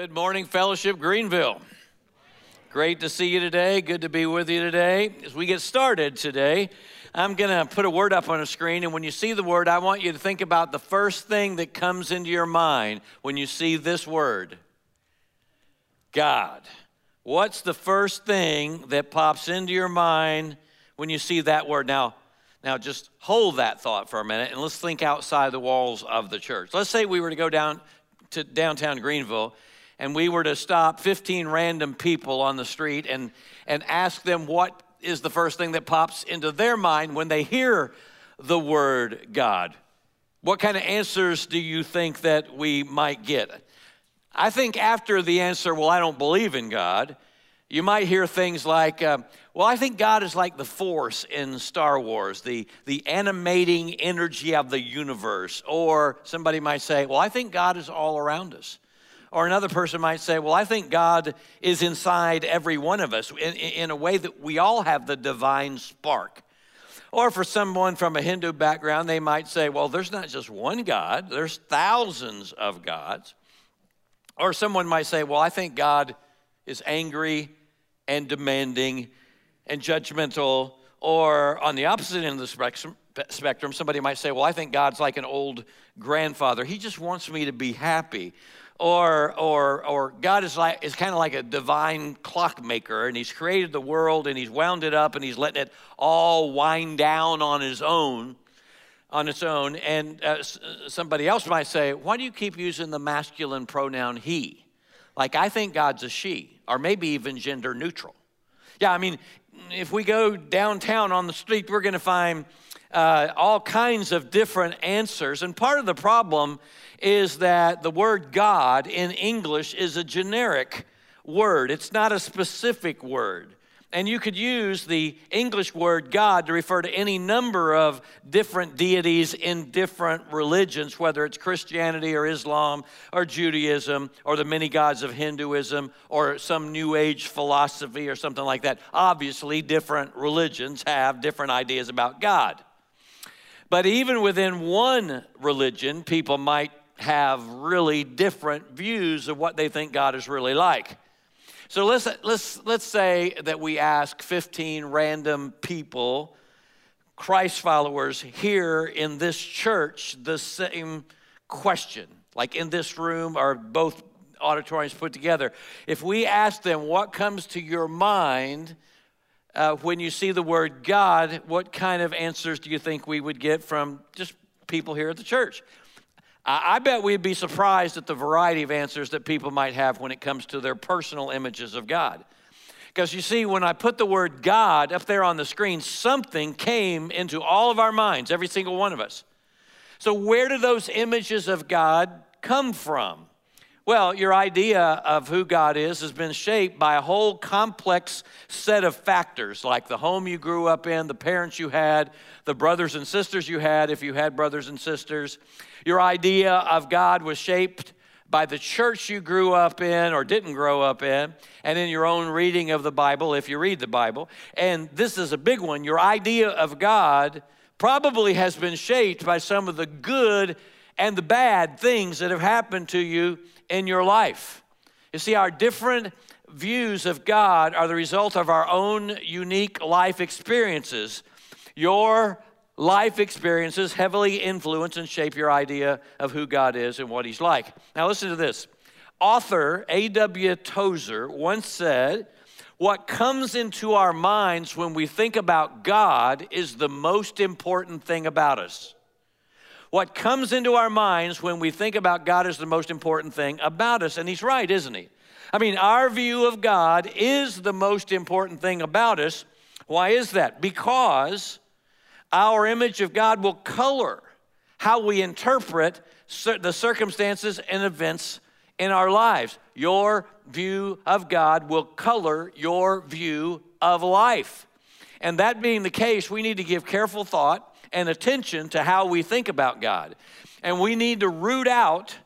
Good morning, Fellowship Greenville. Great to see you today. Good to be with you today. As we get started today, I'm going to put a word up on a screen, and when you see the word, I want you to think about the first thing that comes into your mind when you see this word God. What's the first thing that pops into your mind when you see that word? Now, now just hold that thought for a minute and let's think outside the walls of the church. Let's say we were to go down to downtown Greenville and we were to stop 15 random people on the street and, and ask them what is the first thing that pops into their mind when they hear the word God. What kind of answers do you think that we might get? I think after the answer, well, I don't believe in God, you might hear things like, uh, well, I think God is like the force in Star Wars, the, the animating energy of the universe. Or somebody might say, well, I think God is all around us. Or another person might say, Well, I think God is inside every one of us in, in, a way that we all have the divine spark. Or for someone from a Hindu background, they might say, Well, there's not just one God, there's thousands of gods. Or someone might say, Well, I think God is angry and demanding and judgmental. Or on the opposite end of the spectrum, somebody might say, Well, I think God's like an old grandfather. He just wants me to be happy or or or God is like is kind of like a divine clockmaker, and He's created the world and He's wound it up and He's letting it all wind down on His own, on its own. And uh, somebody else might say, "Why do you keep using the masculine pronoun He?" Like I think God's a she, or maybe even gender neutral. Yeah, I mean, if we go downtown on the street, we're going to find uh, all kinds of different answers. And part of the problem is that the word God in English is a generic word, it's not a specific word. And you could use the English word God to refer to any number of different deities in different religions, whether it's Christianity or Islam or Judaism or the many gods of Hinduism or some New Age philosophy or something like that. Obviously, different religions have different ideas about God. But even within one religion, people might have really different views of what they think God is really like. So let's, let's, let's say that we ask 15 random people, Christ followers here in this church, the same question. Like in this room or both auditoriums put together. If we ask them what comes to your mind uh, when you see the word God, what kind of answers do you think we would get from just people here at the church? I bet we'd be surprised at the variety of answers that people might have when it comes to their personal images of God. Because you see, when I put the word God up there on the screen, something came into all of our minds, every single one of us. So, where do those images of God come from? Well, your idea of who God is has been shaped by a whole complex set of factors, like the home you grew up in, the parents you had, the brothers and sisters you had, if you had brothers and sisters. Your idea of God was shaped by the church you grew up in or didn't grow up in, and in your own reading of the Bible, if you read the Bible. And this is a big one. Your idea of God probably has been shaped by some of the good and the bad things that have happened to you in your life. You see, our different views of God are the result of our own unique life experiences. Your life experiences heavily influence and shape your idea of who God is and what He's like. Now, listen to this. Author A.W. Tozer once said, What comes into our minds when we think about God is the most important thing about us. What comes into our minds when we think about God is the most important thing about us. And he's right, isn't he? I mean, our view of God is the most important thing about us. Why is that? Because our image of God will color how we interpret the circumstances and events in our lives. Your view of God will color your view of life. And that being the case, we need to give careful thought and attention to how we think about God. And we need to root out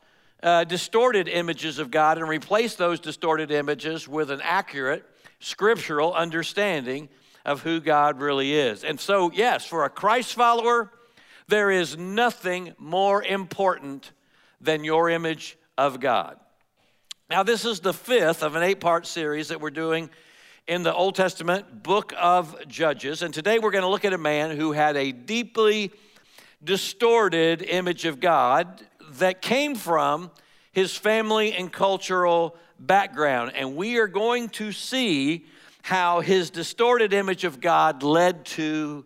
uh, distorted images of God and replace those distorted images with an accurate scriptural understanding of who God really is. And so, yes, for a Christ follower, there is nothing more important than your image of God. Now, this is the fifth of an eight part series that we're doing in the Old Testament book of Judges. And today we're going to look at a man who had a deeply distorted image of God that came from his family and cultural background. And we are going to see how his distorted image of God led to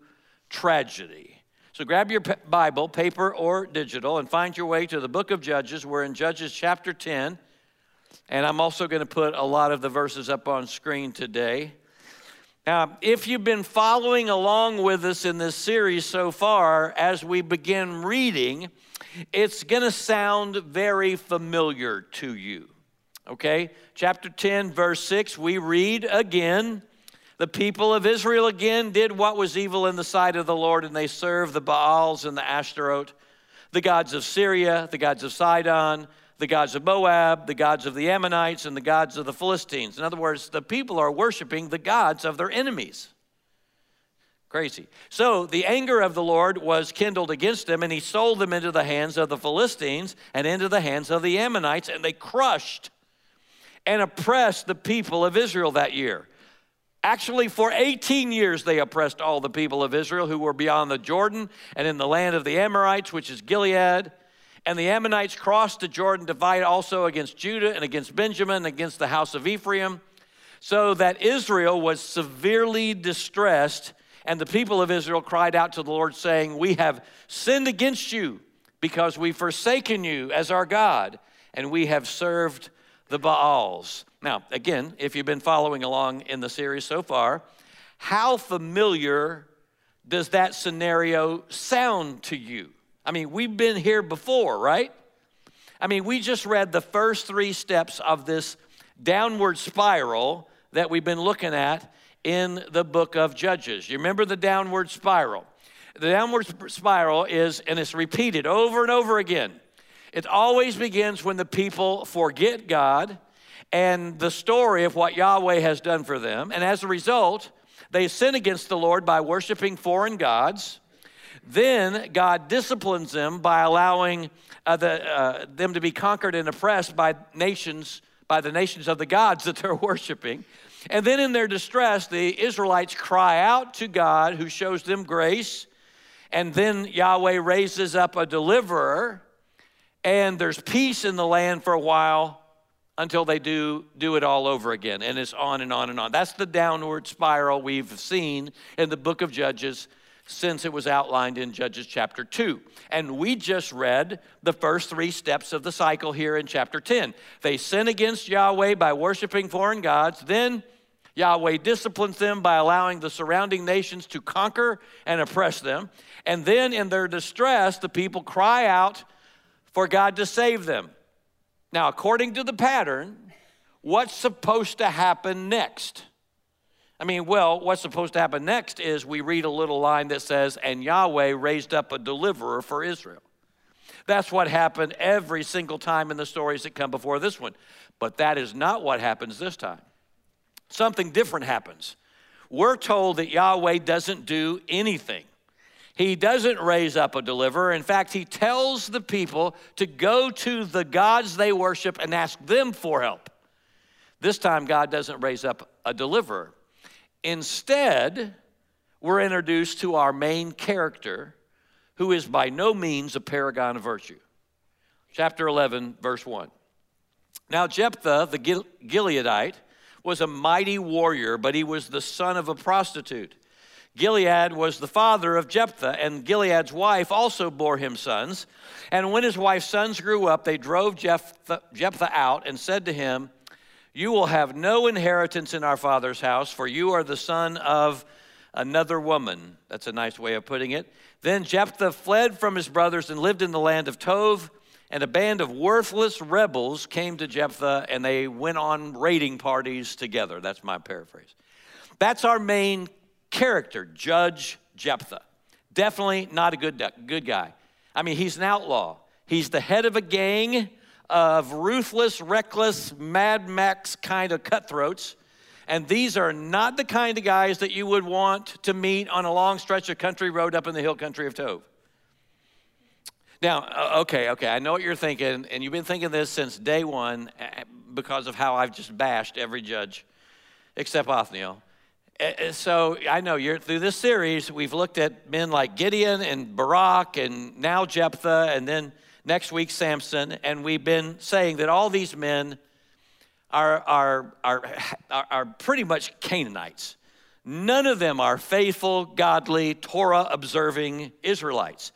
tragedy. So grab your Bible, paper or digital, and find your way to the book of Judges. We're in Judges chapter 10. And I'm also going to put a lot of the verses up on screen today. Now, if you've been following along with us in this series so far, as we begin reading, it's going to sound very familiar to you. Okay? Chapter 10, verse 6, we read again the people of Israel again did what was evil in the sight of the Lord, and they served the Baals and the Ashtaroth, the gods of Syria, the gods of Sidon, the gods of Moab, the gods of the Ammonites, and the gods of the Philistines. In other words, the people are worshiping the gods of their enemies. Crazy. So the anger of the Lord was kindled against them, and he sold them into the hands of the Philistines and into the hands of the Ammonites, and they crushed and oppressed the people of Israel that year. Actually, for 18 years, they oppressed all the people of Israel who were beyond the Jordan and in the land of the Amorites, which is Gilead. And the Ammonites crossed the Jordan fight also against Judah and against Benjamin and against the house of Ephraim, so that Israel was severely distressed. And the people of Israel cried out to the Lord, saying, We have sinned against you because we've forsaken you as our God, and we have served the Baals. Now, again, if you've been following along in the series so far, how familiar does that scenario sound to you? I mean, we've been here before, right? I mean, we just read the first three steps of this downward spiral that we've been looking at in the book of Judges. You remember the downward spiral? The downward spiral is, and it's repeated over and over again. It always begins when the people forget God and the story of what Yahweh has done for them. And as a result, they sin against the Lord by worshiping foreign gods. Then God disciplines them by allowing uh, the, uh, them to be conquered and oppressed by nations, by the nations of the gods that they're worshiping. And then in their distress, the Israelites cry out to God who shows them grace. And then Yahweh raises up a deliverer, and there's peace in the land for a while until they do do it all over again and it's on and on and on that's the downward spiral we've seen in the book of judges since it was outlined in judges chapter 2 and we just read the first three steps of the cycle here in chapter 10 they sin against yahweh by worshiping foreign gods then Yahweh disciplines them by allowing the surrounding nations to conquer and oppress them. And then, in their distress, the people cry out for God to save them. Now, according to the pattern, what's supposed to happen next? I mean, well, what's supposed to happen next is we read a little line that says, And Yahweh raised up a deliverer for Israel. That's what happened every single time in the stories that come before this one. But that is not what happens this time. Something different happens. We're told that Yahweh doesn't do anything. He doesn't raise up a deliverer. In fact, he tells the people to go to the gods they worship and ask them for help. This time, God doesn't raise up a deliverer. Instead, we're introduced to our main character, who is by no means a paragon of virtue. Chapter 11, verse 1. Now, Jephthah, the Gileadite, was a mighty warrior, but he was the son of a prostitute. Gilead was the father of Jephthah, and Gilead's wife also bore him sons. And when his wife's sons grew up, they drove Jephthah, Jephthah out and said to him, You will have no inheritance in our father's house, for you are the son of another woman. That's a nice way of putting it. Then Jephthah fled from his brothers and lived in the land of Tob. And a band of worthless rebels came to Jephthah and they went on raiding parties together. That's my paraphrase. That's our main character, Judge Jephthah. Definitely not a good, good guy. I mean, he's an outlaw. He's the head of a gang of ruthless, reckless, Mad Max kind of cutthroats. And these are not the kind of guys that you would want to meet on a long stretch of country road up in the hill country of Tov. Now, uh, okay, okay, I know what you're thinking, and you've been thinking this since day one, uh, because of how I've just bashed every judge except Othniel. Uh, so I know you're through this series, we've looked at men like Gideon and Barak and now Jephthah and then next week Samson, and we've been saying that all these men are, are, are, are pretty much Canaanites. None of them are faithful, godly, Torah observing Israelites.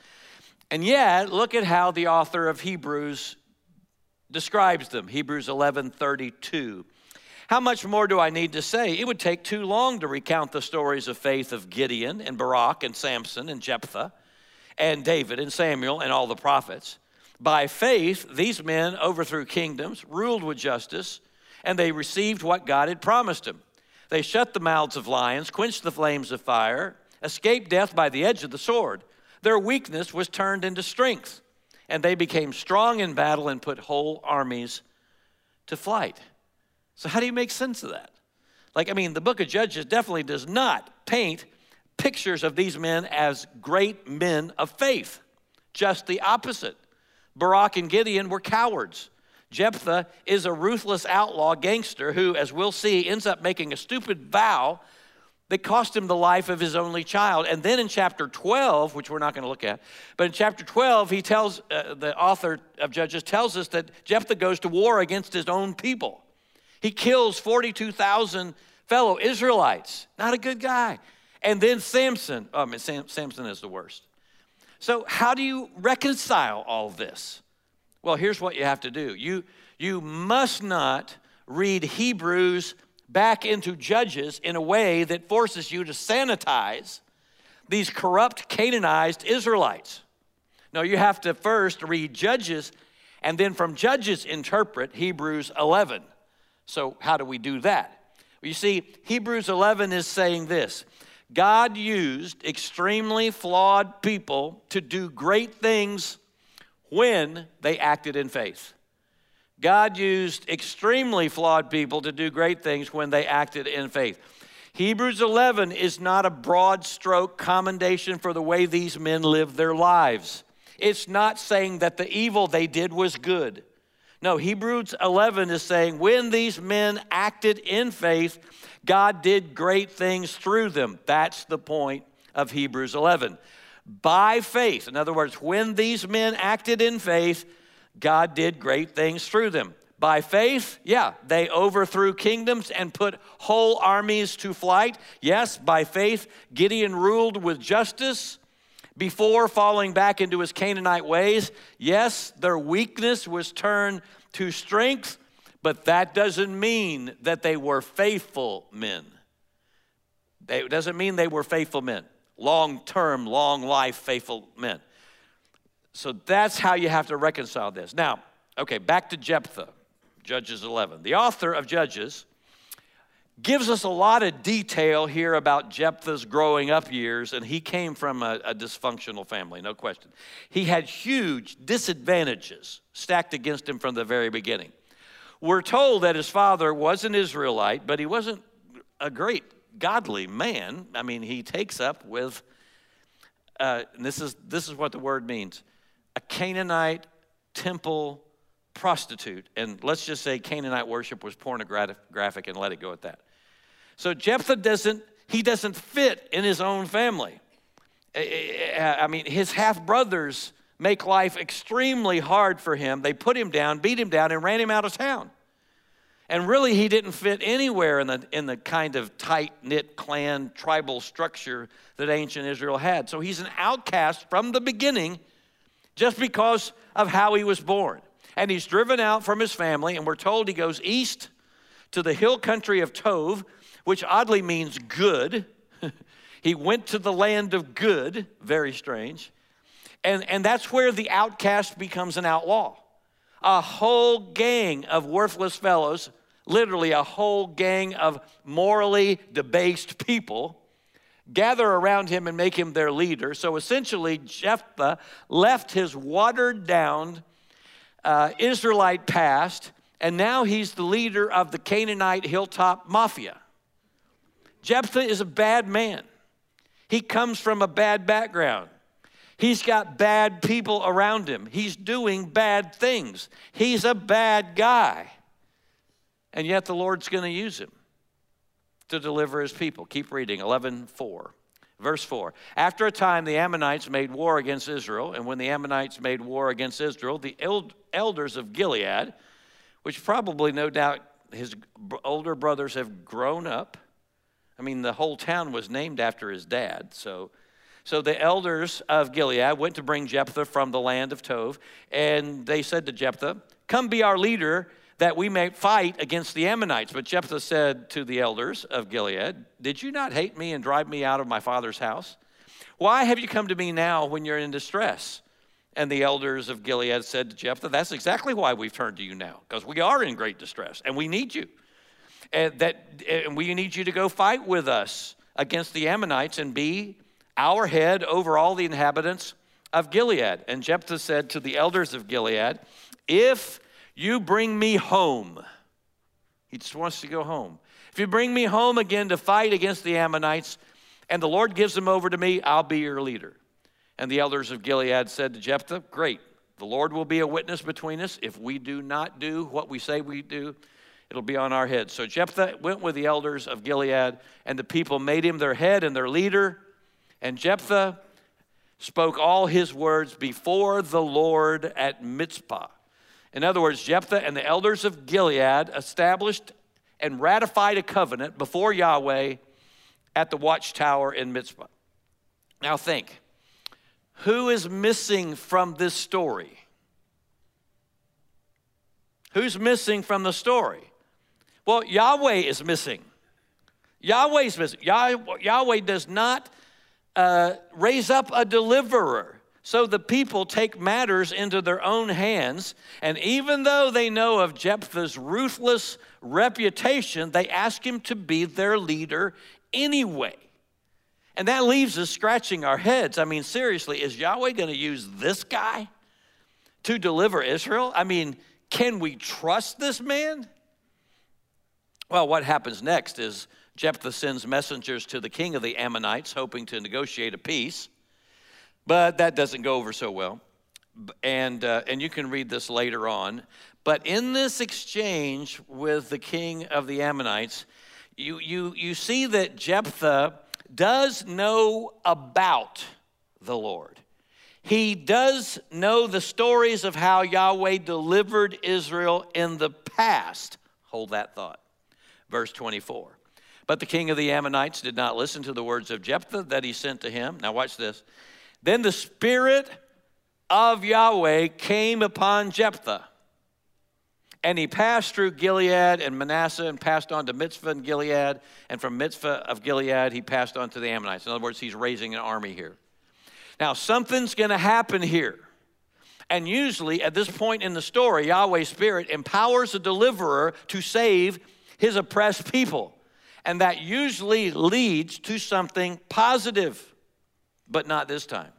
And yet, look at how the author of Hebrews describes them Hebrews 11 32. How much more do I need to say? It would take too long to recount the stories of faith of Gideon and Barak and Samson and Jephthah and David and Samuel and all the prophets. By faith, these men overthrew kingdoms, ruled with justice, and they received what God had promised them. They shut the mouths of lions, quenched the flames of fire, escaped death by the edge of the sword. Their weakness was turned into strength, and they became strong in battle and put whole armies to flight. So, how do you make sense of that? Like, I mean, the book of Judges definitely does not paint pictures of these men as great men of faith, just the opposite. Barak and Gideon were cowards. Jephthah is a ruthless outlaw gangster who, as we'll see, ends up making a stupid vow that cost him the life of his only child. And then in chapter 12, which we're not going to look at, but in chapter 12, he tells, uh, the author of Judges tells us that Jephthah goes to war against his own people. He kills 42,000 fellow Israelites. Not a good guy. And then Samson, oh, I mean, Sam, Samson is the worst. So, how do you reconcile all this? Well, here's what you have to do you, you must not read Hebrews back into Judges in a way that forces you to sanitize these corrupt Canaanized Israelites. No, you have to first read Judges and then from Judges interpret Hebrews 11. So, how do we do that? You see, Hebrews 11 is saying this God used extremely flawed people to do great things when they acted in faith. God used extremely flawed people to do great things when they acted in faith. Hebrews 11 is not a broad stroke commendation for the way these men lived their lives. It's not saying that the evil they did was good. No, Hebrews 11 is saying when these men acted in faith, God did great things through them. That's the point of Hebrews 11 by faith. In other words, when these men acted in faith, God did great things through them. By faith, yeah, they overthrew kingdoms and put whole armies to flight. Yes, by faith, Gideon ruled with justice before falling back into his Canaanite ways. Yes, their weakness was turned to strength, but that doesn't mean that they were faithful men. It doesn't mean they were faithful men long term, long life, faithful men. So that's how you have to reconcile this. Now, okay, back to Jephthah, Judges 11. The author of Judges gives us a lot of detail here about Jephthah's growing up years, and he came from a, a, dysfunctional family, no question. He had huge disadvantages stacked against him from the very beginning. We're told that his father was an Israelite, but he wasn't a great godly man. I mean, he takes up with, uh, this, is, this is what the word means a Canaanite temple prostitute. And let's just say Canaanite worship was pornographic and let it go at that. So Jephthah doesn't, he doesn't fit in his own family. I mean, his half brothers make life extremely hard for him. They put him down, beat him down, and ran him out of town. And really, he didn't fit anywhere in the, in the kind of tight knit clan tribal structure that ancient Israel had. So he's an outcast from the beginning just because of how he was born. And he's driven out from his family, and we're told he goes east to the hill country of Tov, which oddly means good. he went to the land of good, very strange. And, and that's where the outcast becomes an outlaw. A whole gang of worthless fellows literally a whole gang of morally debased people gather around him and make him their leader. So essentially, Jephthah left his watered down uh, Israelite past, and now he's the leader of the Canaanite hilltop mafia. Jephthah is a bad man. He comes from a bad background. He's got bad people around him. He's doing bad things. He's a bad guy. And yet the Lord's going to use him to deliver his people. Keep reading 11 4. Verse 4 After a time, the Ammonites made war against Israel. And when the Ammonites made war against Israel, the elders of Gilead, which probably no doubt his older brothers have grown up. I mean, the whole town was named after his dad. So, so the elders of Gilead went to bring Jephthah from the land of Tov. And they said to Jephthah, Come be our leader that we may fight against the Ammonites. But Jephthah said to the elders of Gilead, Did you not hate me and drive me out of my father's house? Why have you come to me now when you're in distress? And the elders of Gilead said to Jephthah, That's exactly why we've turned to you now, because we are in great distress and we need you. And, that, and we need you to go fight with us against the Ammonites and be our head over all the inhabitants of Gilead. And Jephthah said to the elders of Gilead, If you bring me home. He just wants to go home. If you bring me home again to fight against the Ammonites, and the Lord gives them over to me, I'll be your leader. And the elders of Gilead said to Jephthah, Great, the Lord will be a witness between us. If we do not do what we say we do, it'll be on our heads. So Jephthah went with the elders of Gilead, and the people made him their head and their leader. And Jephthah spoke all his words before the Lord at Mizpah. In other words, Jephthah and the elders of Gilead established and ratified a covenant before Yahweh at the watchtower in Mizpah. Now think, who is missing from this story? Who's missing from the story? Well, Yahweh is missing. Yahweh is missing. Yahweh does not uh, raise up a deliverer. So the people take matters into their own hands, and even though they know of Jephthah's ruthless reputation, they ask him to be their leader anyway. And that leaves us scratching our heads. I mean, seriously, is Yahweh going to use this guy to deliver Israel? I mean, can we trust this man? Well, what happens next is Jephthah sends messengers to the king of the Ammonites, hoping to negotiate a peace. But that doesn't go over so well. And, uh, and you can read this later on. But in this exchange with the king of the Ammonites, you, you, you see that Jephthah does know about the Lord. He does know the stories of how Yahweh delivered Israel in the past. Hold that thought. Verse 24. But the king of the Ammonites did not listen to the words of Jephthah that he sent to him. Now, watch this. Then the Spirit of Yahweh came upon Jephthah. And he passed through Gilead and Manasseh and passed on to Mizpah and Gilead. And from Mizpah of Gilead, he passed on to the Ammonites. In other words, he's raising an army here. Now, something's going to happen here. And usually, at this point in the story, Yahweh's Spirit empowers a deliverer to save his oppressed people. And that usually leads to something positive but not this time.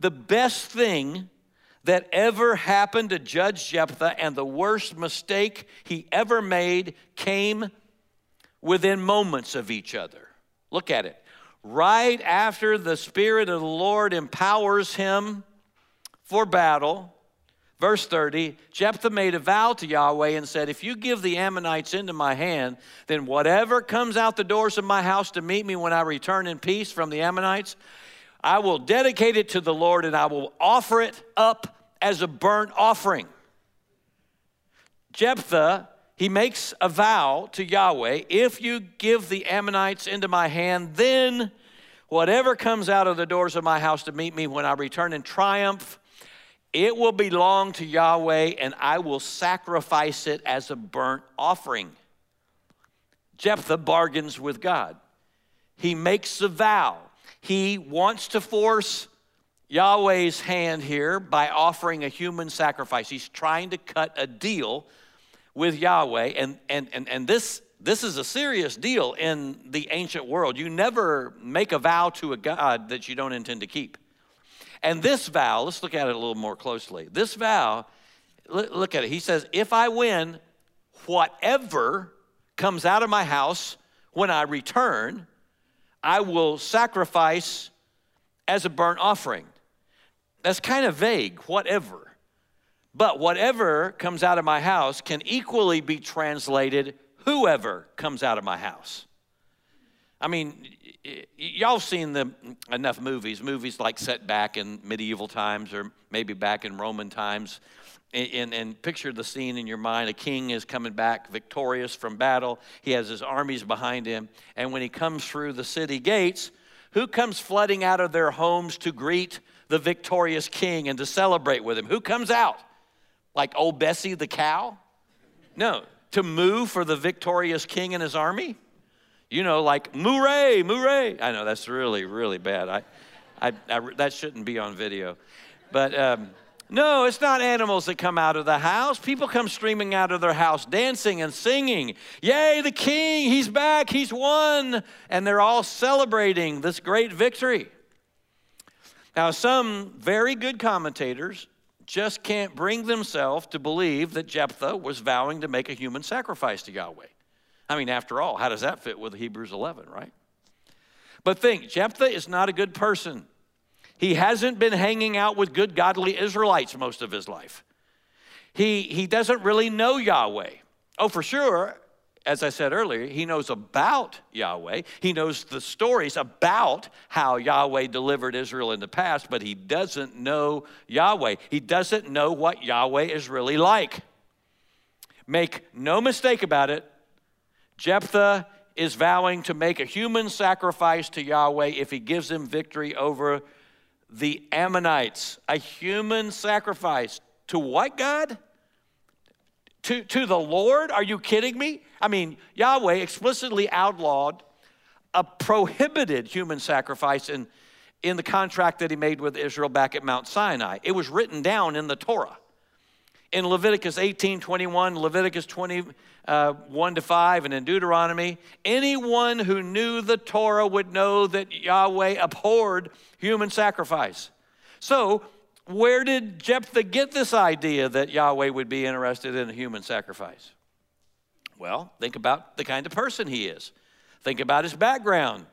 The best thing that ever happened to Judge Jephthah and the worst mistake he ever made came within moments of each other. Look at it. Right after the Spirit of the Lord empowers him for battle, verse 30, Jephthah made a vow to Yahweh and said, If you give the Ammonites into my hand, then whatever comes out the doors of my house to meet me when I return in peace from the Ammonites, I will dedicate it to the Lord and I will offer it up as a burnt offering. Jephthah, he makes a vow to Yahweh if you give the Ammonites into my hand, then whatever comes out of the doors of my house to meet me when I return in triumph, it will belong to Yahweh and I will sacrifice it as a burnt offering. Jephthah bargains with God. He makes a vow he wants to force Yahweh's hand here by offering a human sacrifice. He's trying to cut a deal with Yahweh. And, and, and, and this, this is a serious deal in the ancient world. You never make a vow to a God that you don't intend to keep. And this vow, let's look at it a little more closely. This vow, look at it. He says, If I win, whatever comes out of my house when I return, I will sacrifice as a burnt offering. That's kind of vague, whatever. But whatever comes out of my house can equally be translated whoever comes out of my house. I mean, y'all seen the enough movies, movies like set back in medieval times or maybe back in Roman times, and, and, picture the scene in your mind. A king is coming back victorious from battle. He has his armies behind him, and when he comes through the city gates, who comes flooding out of their homes to greet the victorious king and to celebrate with him? Who comes out? Like old Bessie the cow? No, to moo for the victorious king and his army? You know, like Murray, Murray. I know that's really, really bad. I, I, I that shouldn't be on video. But um, no, it's not animals that come out of the house. People come streaming out of their house, dancing and singing. Yay, the king, he's back, he's won. And they're all celebrating this great victory. Now, some very good commentators just can't bring themselves to believe that Jephthah was vowing to make a human sacrifice to Yahweh. I mean, after all, how does that fit with Hebrews 11, right? But think, Jephthah is not a good person. He hasn't been hanging out with good, godly Israelites most of his life. He, he doesn't really know Yahweh. Oh, for sure, as I said earlier, he knows about Yahweh. He knows the stories about how Yahweh delivered Israel in the past, but he doesn't know Yahweh. He doesn't know what Yahweh is really like. Make no mistake about it, Jephthah is vowing to make a human sacrifice to Yahweh if he gives him victory over the Ammonites. A human sacrifice. To what God? To, to the Lord? Are you kidding me? I mean, Yahweh explicitly outlawed a prohibited human sacrifice in, in the contract that he made with Israel back at Mount Sinai. It was written down in the Torah in Leviticus 18 21, Leviticus 21 uh, to 5, and in Deuteronomy, anyone who knew the Torah would know that Yahweh abhorred human sacrifice. So, where did Jephthah get this idea that Yahweh would be interested in a human sacrifice? Well, think about the kind of person he is. Think about his background.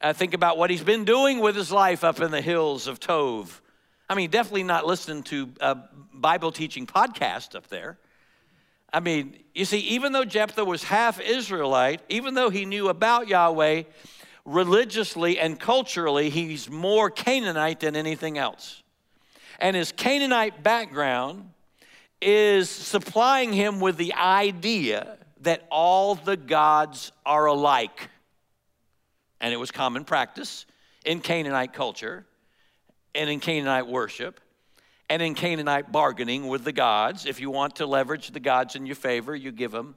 Uh, think about what he's been doing with his life up in the hills of Tov. I mean, definitely not listening to a Bible teaching podcast up there. I mean, you see, even though Jephthah was half Israelite, even though he knew about Yahweh, religiously and culturally, he's more Canaanite than anything else. And his Canaanite background is supplying him with the idea that all the gods are alike. And it was common practice in Canaanite culture and in Canaanite worship and in Canaanite bargaining with the gods. If you want to leverage the gods in your favor, you give them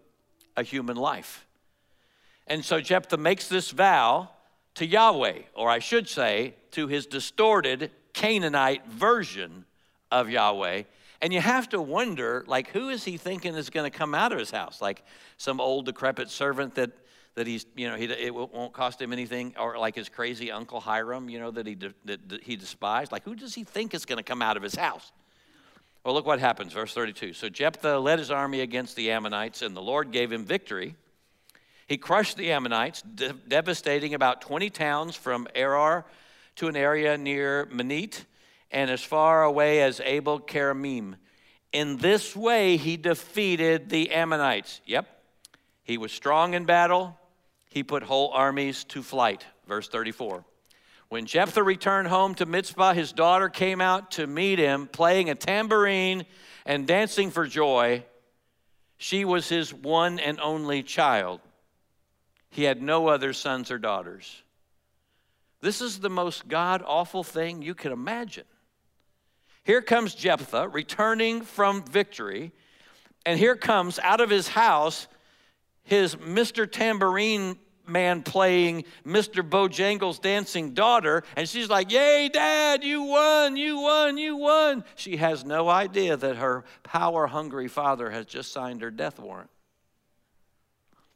a human life. And so Jephthah makes this vow to Yahweh, or I should say, to his distorted Canaanite version of Yahweh. And you have to wonder, like, who is he thinking is going to come out of his house? Like some old decrepit servant that that he's, you know, he, it won't cost him anything, or like his crazy Uncle Hiram, you know, that he, that, that he despised. Like, who does he think is going to come out of his house? Well, look what happens, verse 32. So Jephthah led his army against the Ammonites, and the Lord gave him victory. He crushed the Ammonites, de- devastating about 20 towns from Aroer to an area near Minnith and as far away as Abel Keramim. In this way, he defeated the Ammonites. Yep. He was strong in battle, he put whole armies to flight. Verse 34. When Jephthah returned home to Mizpah, his daughter came out to meet him, playing a tambourine and dancing for joy. She was his one and only child. He had no other sons or daughters. This is the most God awful thing you can imagine. Here comes Jephthah returning from victory, and here comes out of his house his Mr. Tambourine man playing Mr. Bojangles' dancing daughter, and she's like, Yay, Dad, you won, you won, you won. She has no idea that her power hungry father has just signed her death warrant.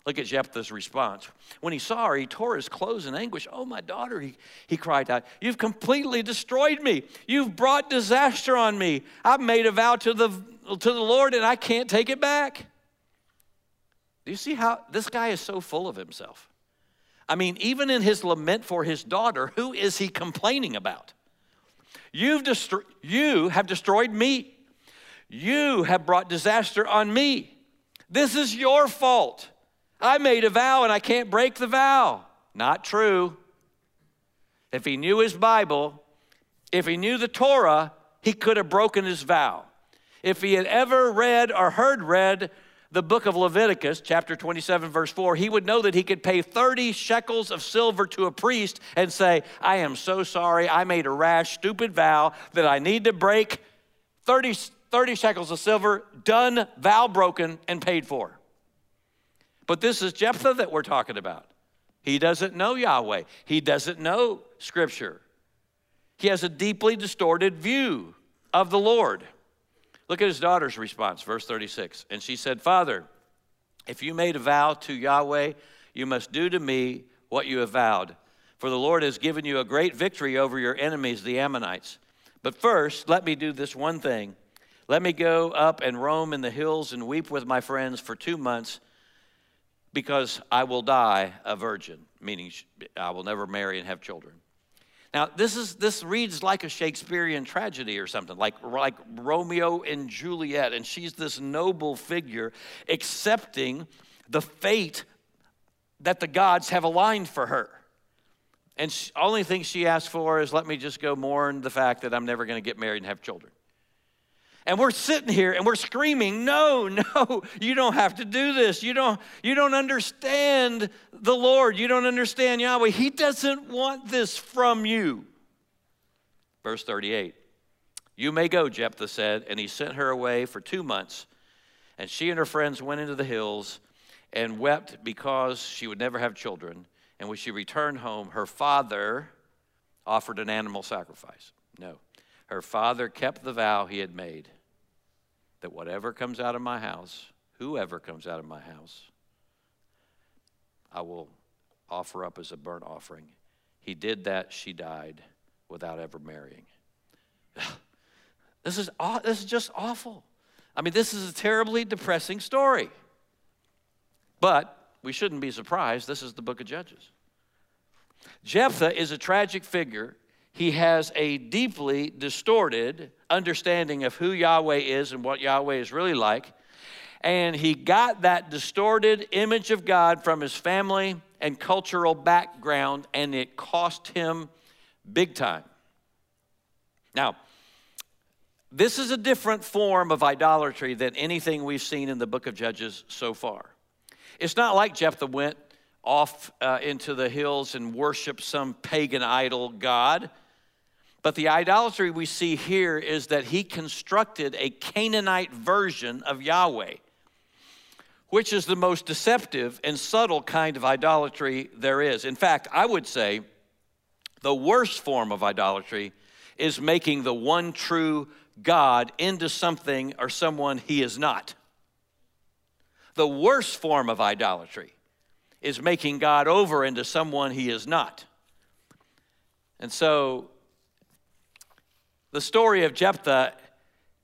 Look at Jephthah's response. When he saw her, he tore his clothes in anguish. Oh, my daughter, he, he cried out, You've completely destroyed me. You've brought disaster on me. I've made a vow to the, to the Lord and I can't take it back. Do you see how this guy is so full of himself? I mean, even in his lament for his daughter, who is he complaining about? You've destro- you have destroyed me. You have brought disaster on me. This is your fault. I made a vow and I can't break the vow. Not true. If he knew his Bible, if he knew the Torah, he could have broken his vow. If he had ever read or heard read the book of Leviticus, chapter 27, verse 4, he would know that he could pay 30 shekels of silver to a priest and say, I am so sorry. I made a rash, stupid vow that I need to break 30, 30 shekels of silver, done, vow broken, and paid for. But this is Jephthah that we're talking about. He doesn't know Yahweh, he doesn't know Scripture. He has a deeply distorted view of the Lord. Look at his daughter's response, verse 36. And she said, Father, if you made a vow to Yahweh, you must do to me what you have vowed. For the Lord has given you a great victory over your enemies, the Ammonites. But first, let me do this one thing. Let me go up and roam in the hills and weep with my friends for two months because I will die a virgin, meaning I will never marry and have children. Now, this, is, this reads like a Shakespearean tragedy or something, like, like Romeo and Juliet, and she's this noble figure accepting the fate that the gods have aligned for her. And the only thing she asks for is, let me just go mourn the fact that I'm never going to get married and have children. And we're sitting here and we're screaming, no, no, you don't have to do this. You don't, you don't understand the Lord. You don't understand Yahweh. He doesn't want this from you. Verse 38 You may go, Jephthah said, and he sent her away for two months. And she and her friends went into the hills and wept because she would never have children. And when she returned home, her father offered an animal sacrifice. No. Her father kept the vow he had made that whatever comes out of my house, whoever comes out of my house, I will offer up as a burnt offering. He did that, she died without ever marrying. This is, this is just awful. I mean, this is a terribly depressing story. But we shouldn't be surprised. This is the book of Judges. Jephthah is a tragic figure he has a deeply distorted understanding of who Yahweh is and what Yahweh is really like. And he got that distorted image of God from his family and cultural background, and it cost him big time. Now, this is a different form of idolatry than anything we've seen in the book of Judges so far. It's not like Jephthah went off uh, into the hills and worshiped some pagan idol god. But the idolatry we see here is that he constructed a Canaanite version of Yahweh, which is the most deceptive and subtle kind of idolatry there is. In fact, I would say the worst form of idolatry is making the one true God into something or someone he is not. The worst form of idolatry is making God over into someone he is not. And so the story of Jephthah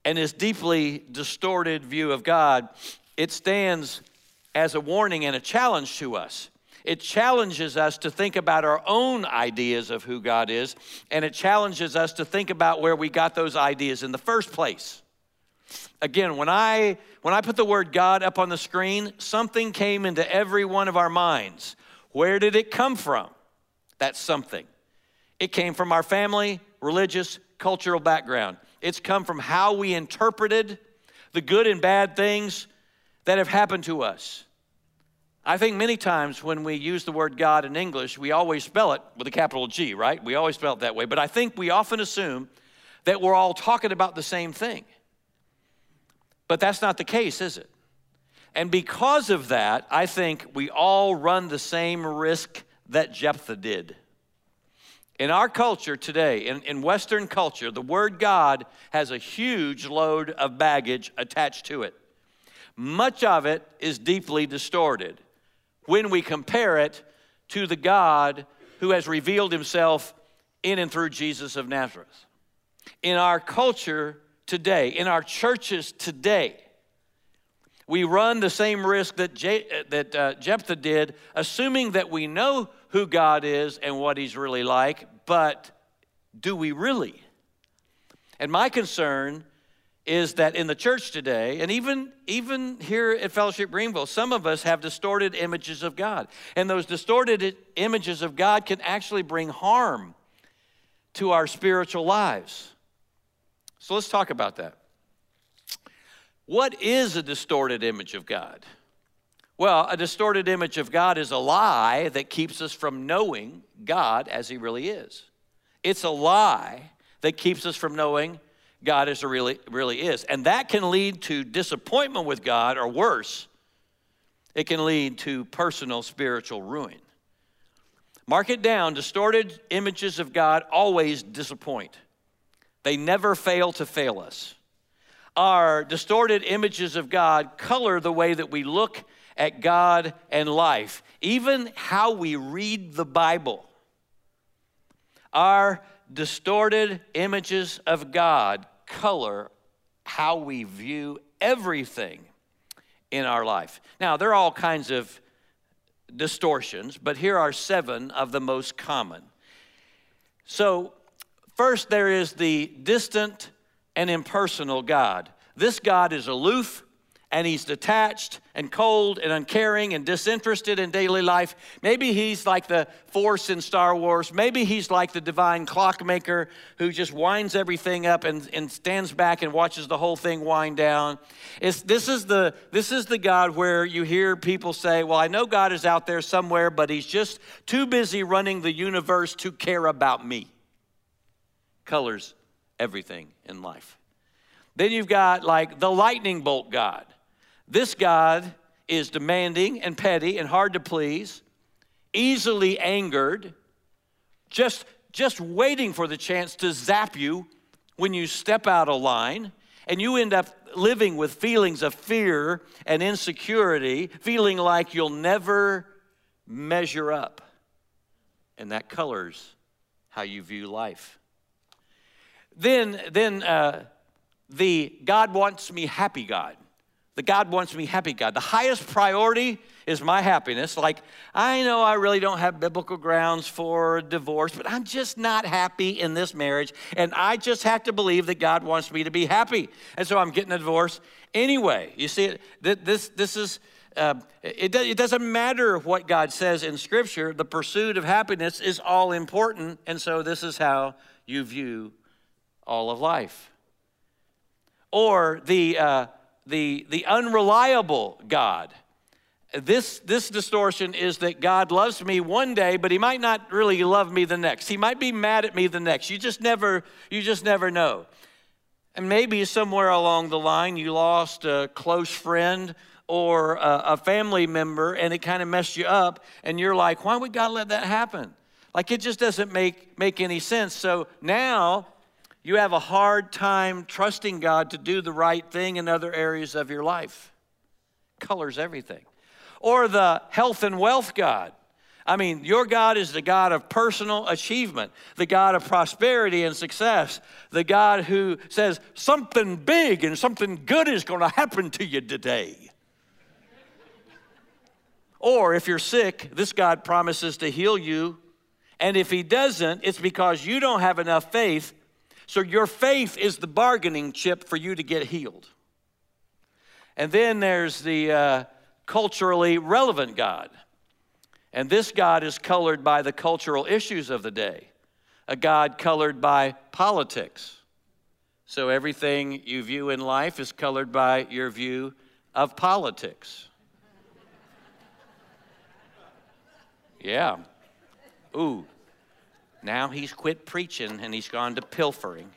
and his deeply distorted view of God, it stands as a warning and a challenge to us. It challenges us to think about our own ideas of who God is, and it challenges us to think about where we got those ideas in the first place. Again, when I when I put the word God up on the screen, something came into every one of our minds. Where did it come from? That's something. It came from our family, religious, cultural background. It's come from how we interpreted the good and bad things that have happened to us. I think many times when we use the word God in English, we always spell it with a capital G, right? We always spell it that way. But I think we often assume that we're all talking about the same thing. But that's not the case, is it? And because of that, I think we all run the same risk that Jephthah did. In our culture today, in, in Western culture, the word God has a huge load of baggage attached to it. Much of it is deeply distorted when we compare it to the God who has revealed himself in and through Jesus of Nazareth. In our culture today, in our churches today, we run the same risk that, Je- that uh, Jephthah did, assuming that we know who God is and what He's really like, but do we really? And my concern is that in the church today, and even, even here at Fellowship Greenville, some of us have distorted images of God. And those distorted images of God can actually bring harm to our spiritual lives. So let's talk about that. What is a distorted image of God? Well, a distorted image of God is a lie that keeps us from knowing God as He really is. It's a lie that keeps us from knowing God as He really, really is. And that can lead to disappointment with God, or worse, it can lead to personal spiritual ruin. Mark it down distorted images of God always disappoint, they never fail to fail us. Our distorted images of God color the way that we look at God and life, even how we read the Bible. Our distorted images of God color how we view everything in our life. Now, there are all kinds of distortions, but here are seven of the most common. So, first, there is the distant and impersonal God. This God is aloof and he's detached and cold and uncaring and disinterested in daily life. Maybe he's like the Force in Star Wars. Maybe he's like the divine clockmaker who just winds everything up and, and stands back and watches the whole thing wind down. It's, this, is the, this is the God where you hear people say, Well, I know God is out there somewhere, but he's just too busy running the universe to care about me. Colors everything in life. Then you've got like the lightning bolt God. This God is demanding and petty and hard to please, easily angered, just, just waiting for the chance to zap you when you step out of line, and you end up living with feelings of fear and insecurity, feeling like you'll never measure up. And that colors how you view life. Then, then uh, the God wants me happy God. The God wants me happy God. The highest priority is my happiness. Like, I know I really don't have biblical grounds for divorce, but I'm just not happy in this marriage. And I just have to believe that God wants me to be happy. And so I'm getting a divorce anyway. You see, this, this is. Uh, it, it doesn't matter what God says in Scripture, the pursuit of happiness is all important, and so this is how you view all of life. Or the, uh, the, the unreliable God. This, this distortion is that God loves me one day, but he might not really love me the next. He might be mad at me the next. You just never, you just never know. And maybe somewhere along the line you lost a close friend or a, a family member and it kind of messed you up, and you're like, why would God let that happen? Like it just doesn't make, make any sense. So now you have a hard time trusting God to do the right thing in other areas of your life. Colors everything. Or the health and wealth God. I mean, your God is the God of personal achievement, the God of prosperity and success, the God who says something big and something good is going to happen to you today. or if you're sick, this God promises to heal you. And if he doesn't, it's because you don't have enough faith so your faith is the bargaining chip for you to get healed. And then there's the uh, culturally relevant God. And this God is colored by the cultural issues of the day, a God colored by politics. So everything you view in life is colored by your view of politics. Yeah. Ooh, now he's quit preaching and he's gone to pilfering.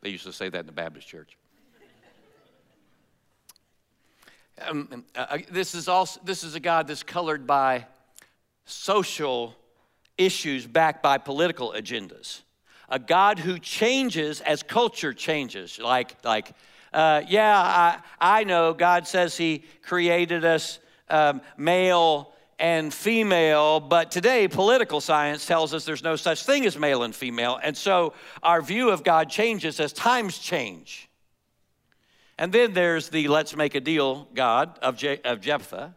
they used to say that in the Baptist church. Um, uh, uh, this is also this is a God that's colored by social issues backed by political agendas. A God who changes as culture changes. Like like uh, yeah, I, I know God says He created us um, male and female, but today political science tells us there's no such thing as male and female. And so our view of God changes as times change. And then there's the let's make a deal God of, Je- of Jephthah.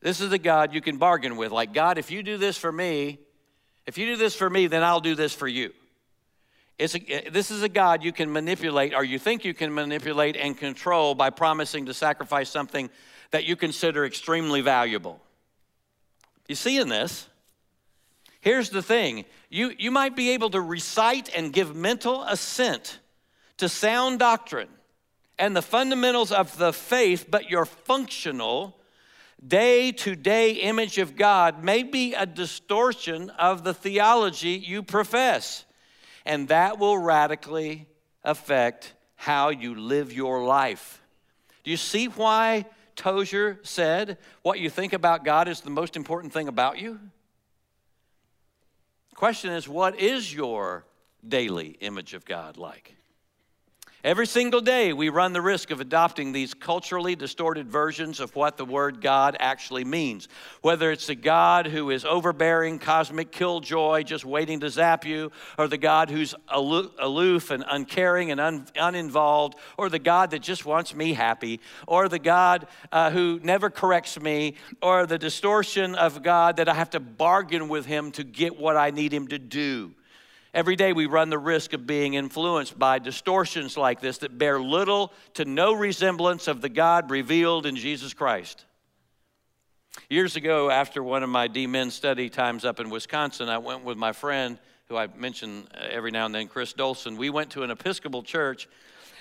This is the God you can bargain with. Like, God, if you do this for me, if you do this for me, then I'll do this for you. It's a, this is a God you can manipulate, or you think you can manipulate and control by promising to sacrifice something that you consider extremely valuable. You see in this? Here's the thing you, you might be able to recite and give mental assent to sound doctrine and the fundamentals of the faith, but your functional, day to day image of God may be a distortion of the theology you profess. And that will radically affect how you live your life. Do you see why Tozer said what you think about God is the most important thing about you? Question is, what is your daily image of God like? Every single day, we run the risk of adopting these culturally distorted versions of what the word God actually means. Whether it's the God who is overbearing, cosmic killjoy, just waiting to zap you, or the God who's aloof and uncaring and un- uninvolved, or the God that just wants me happy, or the God uh, who never corrects me, or the distortion of God that I have to bargain with him to get what I need him to do. Every day we run the risk of being influenced by distortions like this that bear little to no resemblance of the God revealed in Jesus Christ. Years ago, after one of my D Men study times up in Wisconsin, I went with my friend, who I mention uh, every now and then, Chris Dolson. We went to an Episcopal church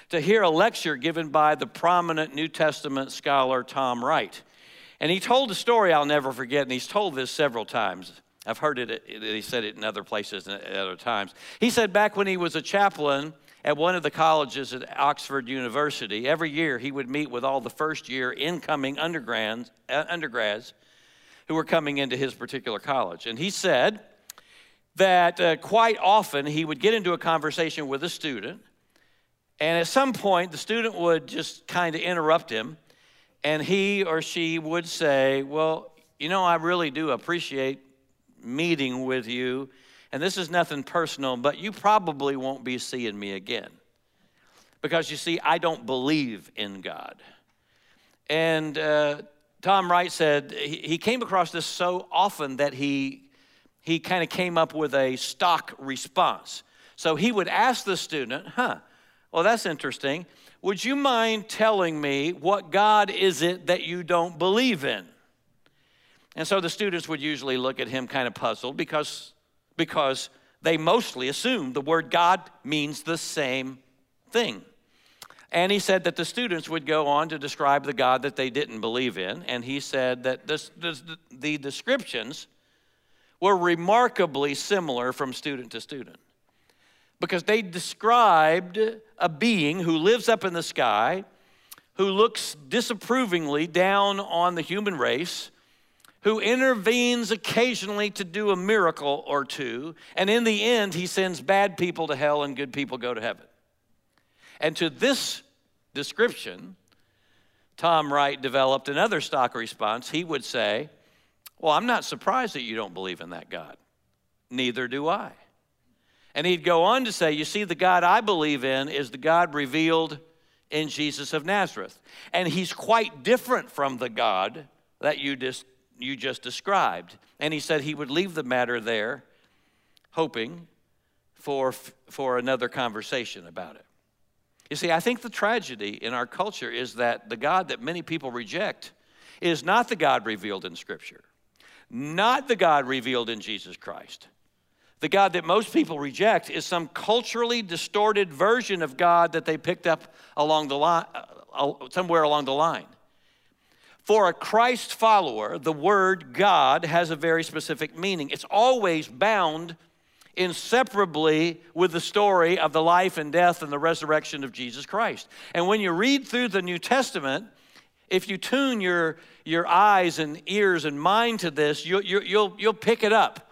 to hear a lecture given by the prominent New Testament scholar Tom Wright. And he told a story I'll never forget, and he's told this several times. I've heard it, he said it in other places and at other times. He said back when he was a chaplain at one of the colleges at Oxford University, every year he would meet with all the first year incoming undergrads, uh, undergrads who were coming into his particular college. And he said that uh, quite often he would get into a conversation with a student, and at some point the student would just kind of interrupt him, and he or she would say, Well, you know, I really do appreciate meeting with you. And this is nothing personal, but you probably won't be seeing me again. Because you see, I don't believe in God. And uh, Tom Wright said he, he came across this so often that he, he kind of came up with a stock response. So he would ask the student, huh, well, that's interesting. Would you mind telling me what God is it that you don't believe in? And so the students would usually look at him kind of puzzled because, because they mostly assumed the word God means the same thing. And he said that the students would go on to describe the God that they didn't believe in. And he said that this, this, the descriptions were remarkably similar from student to student because they described a being who lives up in the sky, who looks disapprovingly down on the human race who intervenes occasionally to do a miracle or two, and in the end, he sends bad people to hell and good people go to heaven. And to this description, Tom Wright developed another stock response. He would say, Well, I'm not surprised that you don't believe in that God. Neither do I. And he'd go on to say, You see, the God I believe in is the God revealed in Jesus of Nazareth. And he's quite different from the God that you just you just described. And he said he would leave the matter there, hoping for, for another conversation about it. You see, I think the tragedy in our culture is that the God that many people reject is not the God revealed in Scripture, not the God revealed in Jesus Christ. The God that most people reject is some culturally distorted version of God that they picked up along the line, uh, somewhere along the line. For a Christ follower, the word God has a very specific meaning. It's always bound inseparably with the story of the life and death and the resurrection of Jesus Christ. And when you read through the New Testament, if you tune your, your eyes and ears and mind to this, you, you, you'll, you'll pick it up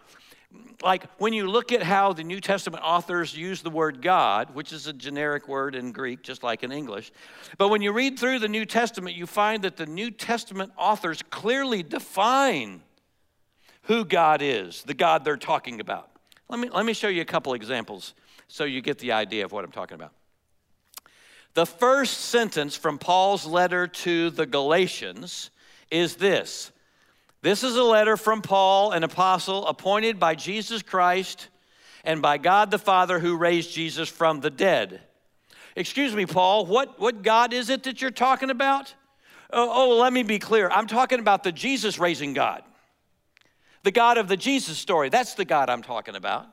like when you look at how the New Testament authors use the word God, which is a generic word in Greek, just like in English, but when you read through the New Testament, you find that the New Testament authors clearly define who God is, the God they're talking about. Let me, let me show you a couple examples so you get the idea of what I'm talking about. The first sentence from Paul's letter to the Galatians is this this is a letter from Paul, an apostle appointed by Jesus Christ and by God the Father who raised Jesus from the dead. Excuse me, Paul, what, what God is it that you're talking about? Oh, oh, let me be clear. I'm talking about the Jesus raising God, the God of the Jesus story. That's the God I'm talking about.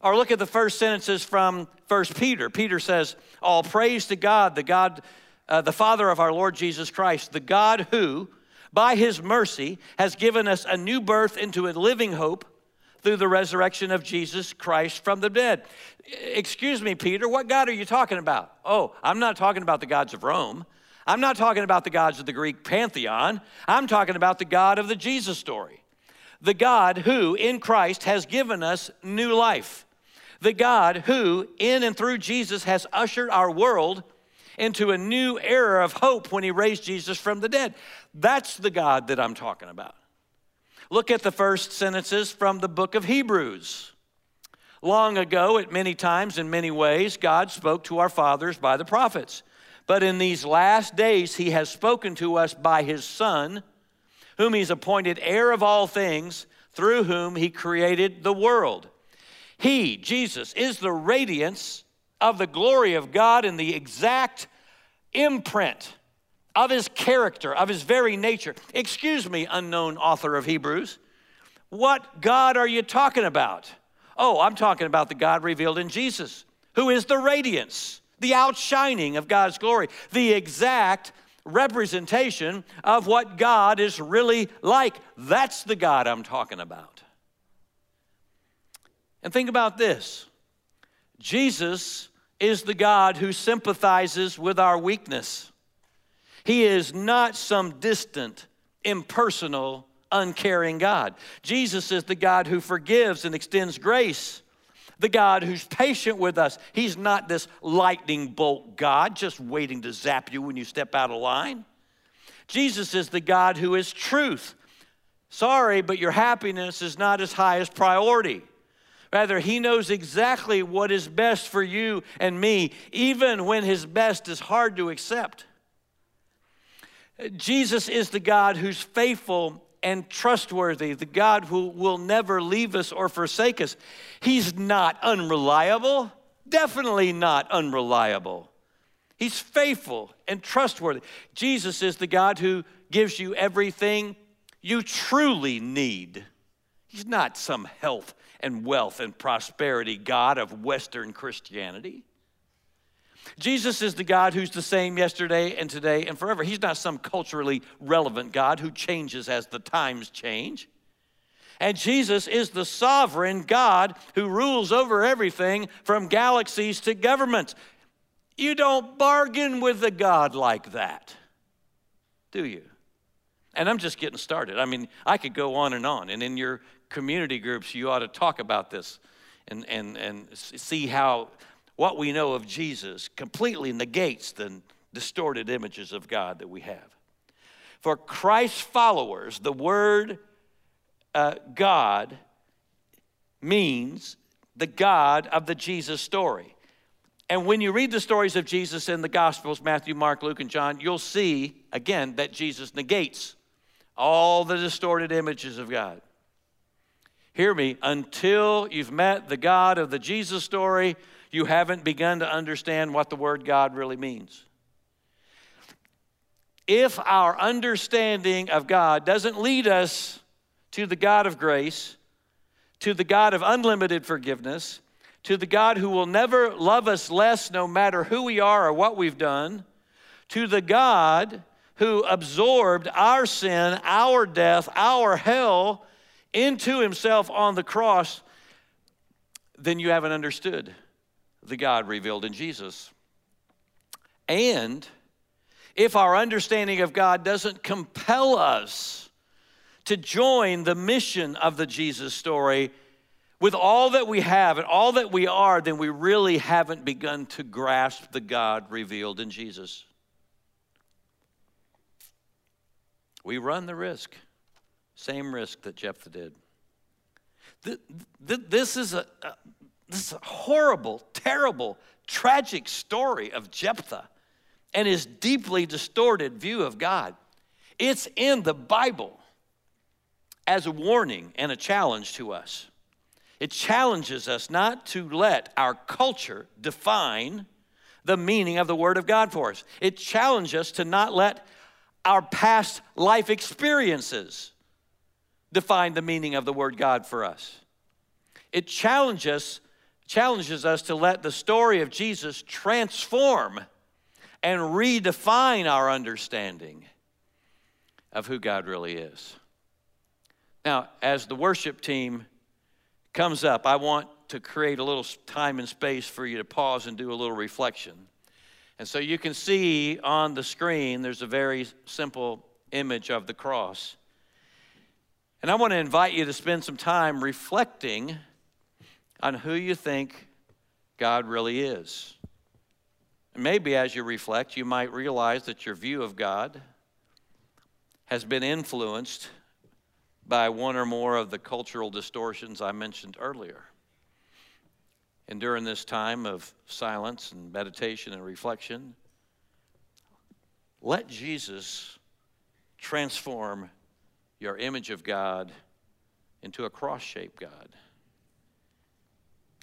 Or look at the first sentences from First Peter. Peter says, All praise to God, the God, uh, the Father of our Lord Jesus Christ, the God who, by his mercy, has given us a new birth into a living hope through the resurrection of Jesus Christ from the dead. Excuse me, Peter, what God are you talking about? Oh, I'm not talking about the gods of Rome. I'm not talking about the gods of the Greek pantheon. I'm talking about the God of the Jesus story. The God who, in Christ, has given us new life. The God who, in and through Jesus, has ushered our world into a new era of hope when he raised Jesus from the dead. That's the God that I'm talking about. Look at the first sentences from the book of Hebrews. Long ago, at many times, in many ways, God spoke to our fathers by the prophets. But in these last days, He has spoken to us by His Son, whom He's appointed heir of all things, through whom He created the world. He, Jesus, is the radiance of the glory of God and the exact imprint of his character, of his very nature. Excuse me, unknown author of Hebrews. What God are you talking about? Oh, I'm talking about the God revealed in Jesus, who is the radiance, the outshining of God's glory, the exact representation of what God is really like. That's the God I'm talking about. And think about this Jesus is the God who sympathizes with our weakness. He is not some distant, impersonal, uncaring God. Jesus is the God who forgives and extends grace, the God who's patient with us. He's not this lightning bolt God just waiting to zap you when you step out of line. Jesus is the God who is truth. Sorry, but your happiness is not his highest priority. Rather, he knows exactly what is best for you and me, even when his best is hard to accept. Jesus is the God who's faithful and trustworthy, the God who will never leave us or forsake us. He's not unreliable, definitely not unreliable. He's faithful and trustworthy. Jesus is the God who gives you everything you truly need. He's not some health and wealth and prosperity God of Western Christianity. Jesus is the God who's the same yesterday and today and forever. He's not some culturally relevant God who changes as the times change. And Jesus is the sovereign God who rules over everything from galaxies to governments. You don't bargain with a God like that, do you? And I'm just getting started. I mean, I could go on and on. And in your community groups, you ought to talk about this and, and, and see how what we know of Jesus completely negates the distorted images of God that we have. For Christ's followers, the word uh, God means the God of the Jesus story. And when you read the stories of Jesus in the Gospels, Matthew, Mark, Luke, and John, you'll see again that Jesus negates all the distorted images of God. Hear me, until you've met the God of the Jesus story, you haven't begun to understand what the word God really means. If our understanding of God doesn't lead us to the God of grace, to the God of unlimited forgiveness, to the God who will never love us less no matter who we are or what we've done, to the God who absorbed our sin, our death, our hell into himself on the cross, then you haven't understood the God revealed in Jesus. And if our understanding of God doesn't compel us to join the mission of the Jesus story with all that we have and all that we are, then we really haven't begun to grasp the God revealed in Jesus. We run the risk, same risk that Jephthah did. This is a, this horrible, terrible, tragic story of Jephthah and his deeply distorted view of God. It's in the Bible as a warning and a challenge to us. It challenges us not to let our culture define the meaning of the Word of God for us. It challenges us to not let our past life experiences define the meaning of the Word God for us. It challenges, challenges us to let the story of Jesus transform and redefine our understanding of who God really is. Now, as the worship team comes up, I want to create a little time and space for you to pause and do a little reflection. And so you can see on the screen, there's a very simple image of the cross. And I want to invite you to spend some time reflecting on who you think God really is. Maybe as you reflect, you might realize that your view of God has been influenced by one or more of the cultural distortions I mentioned earlier. And during this time of silence and meditation and reflection, let Jesus transform your image of God into a cross shaped God.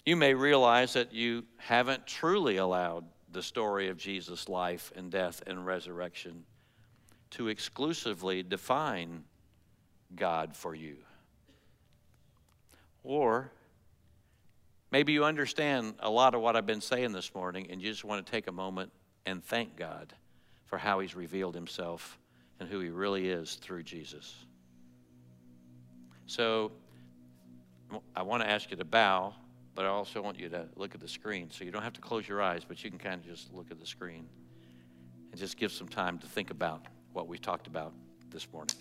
You may realize that you haven't truly allowed the story of Jesus' life and death and resurrection to exclusively define God for you. Or maybe you understand a lot of what I've been saying this morning and you just want to take a moment and thank God for how He's revealed Himself and who He really is through Jesus. So I want to ask you to bow but I also want you to look at the screen. So you don't have to close your eyes, but you can kind of just look at the screen and just give some time to think about what we talked about this morning.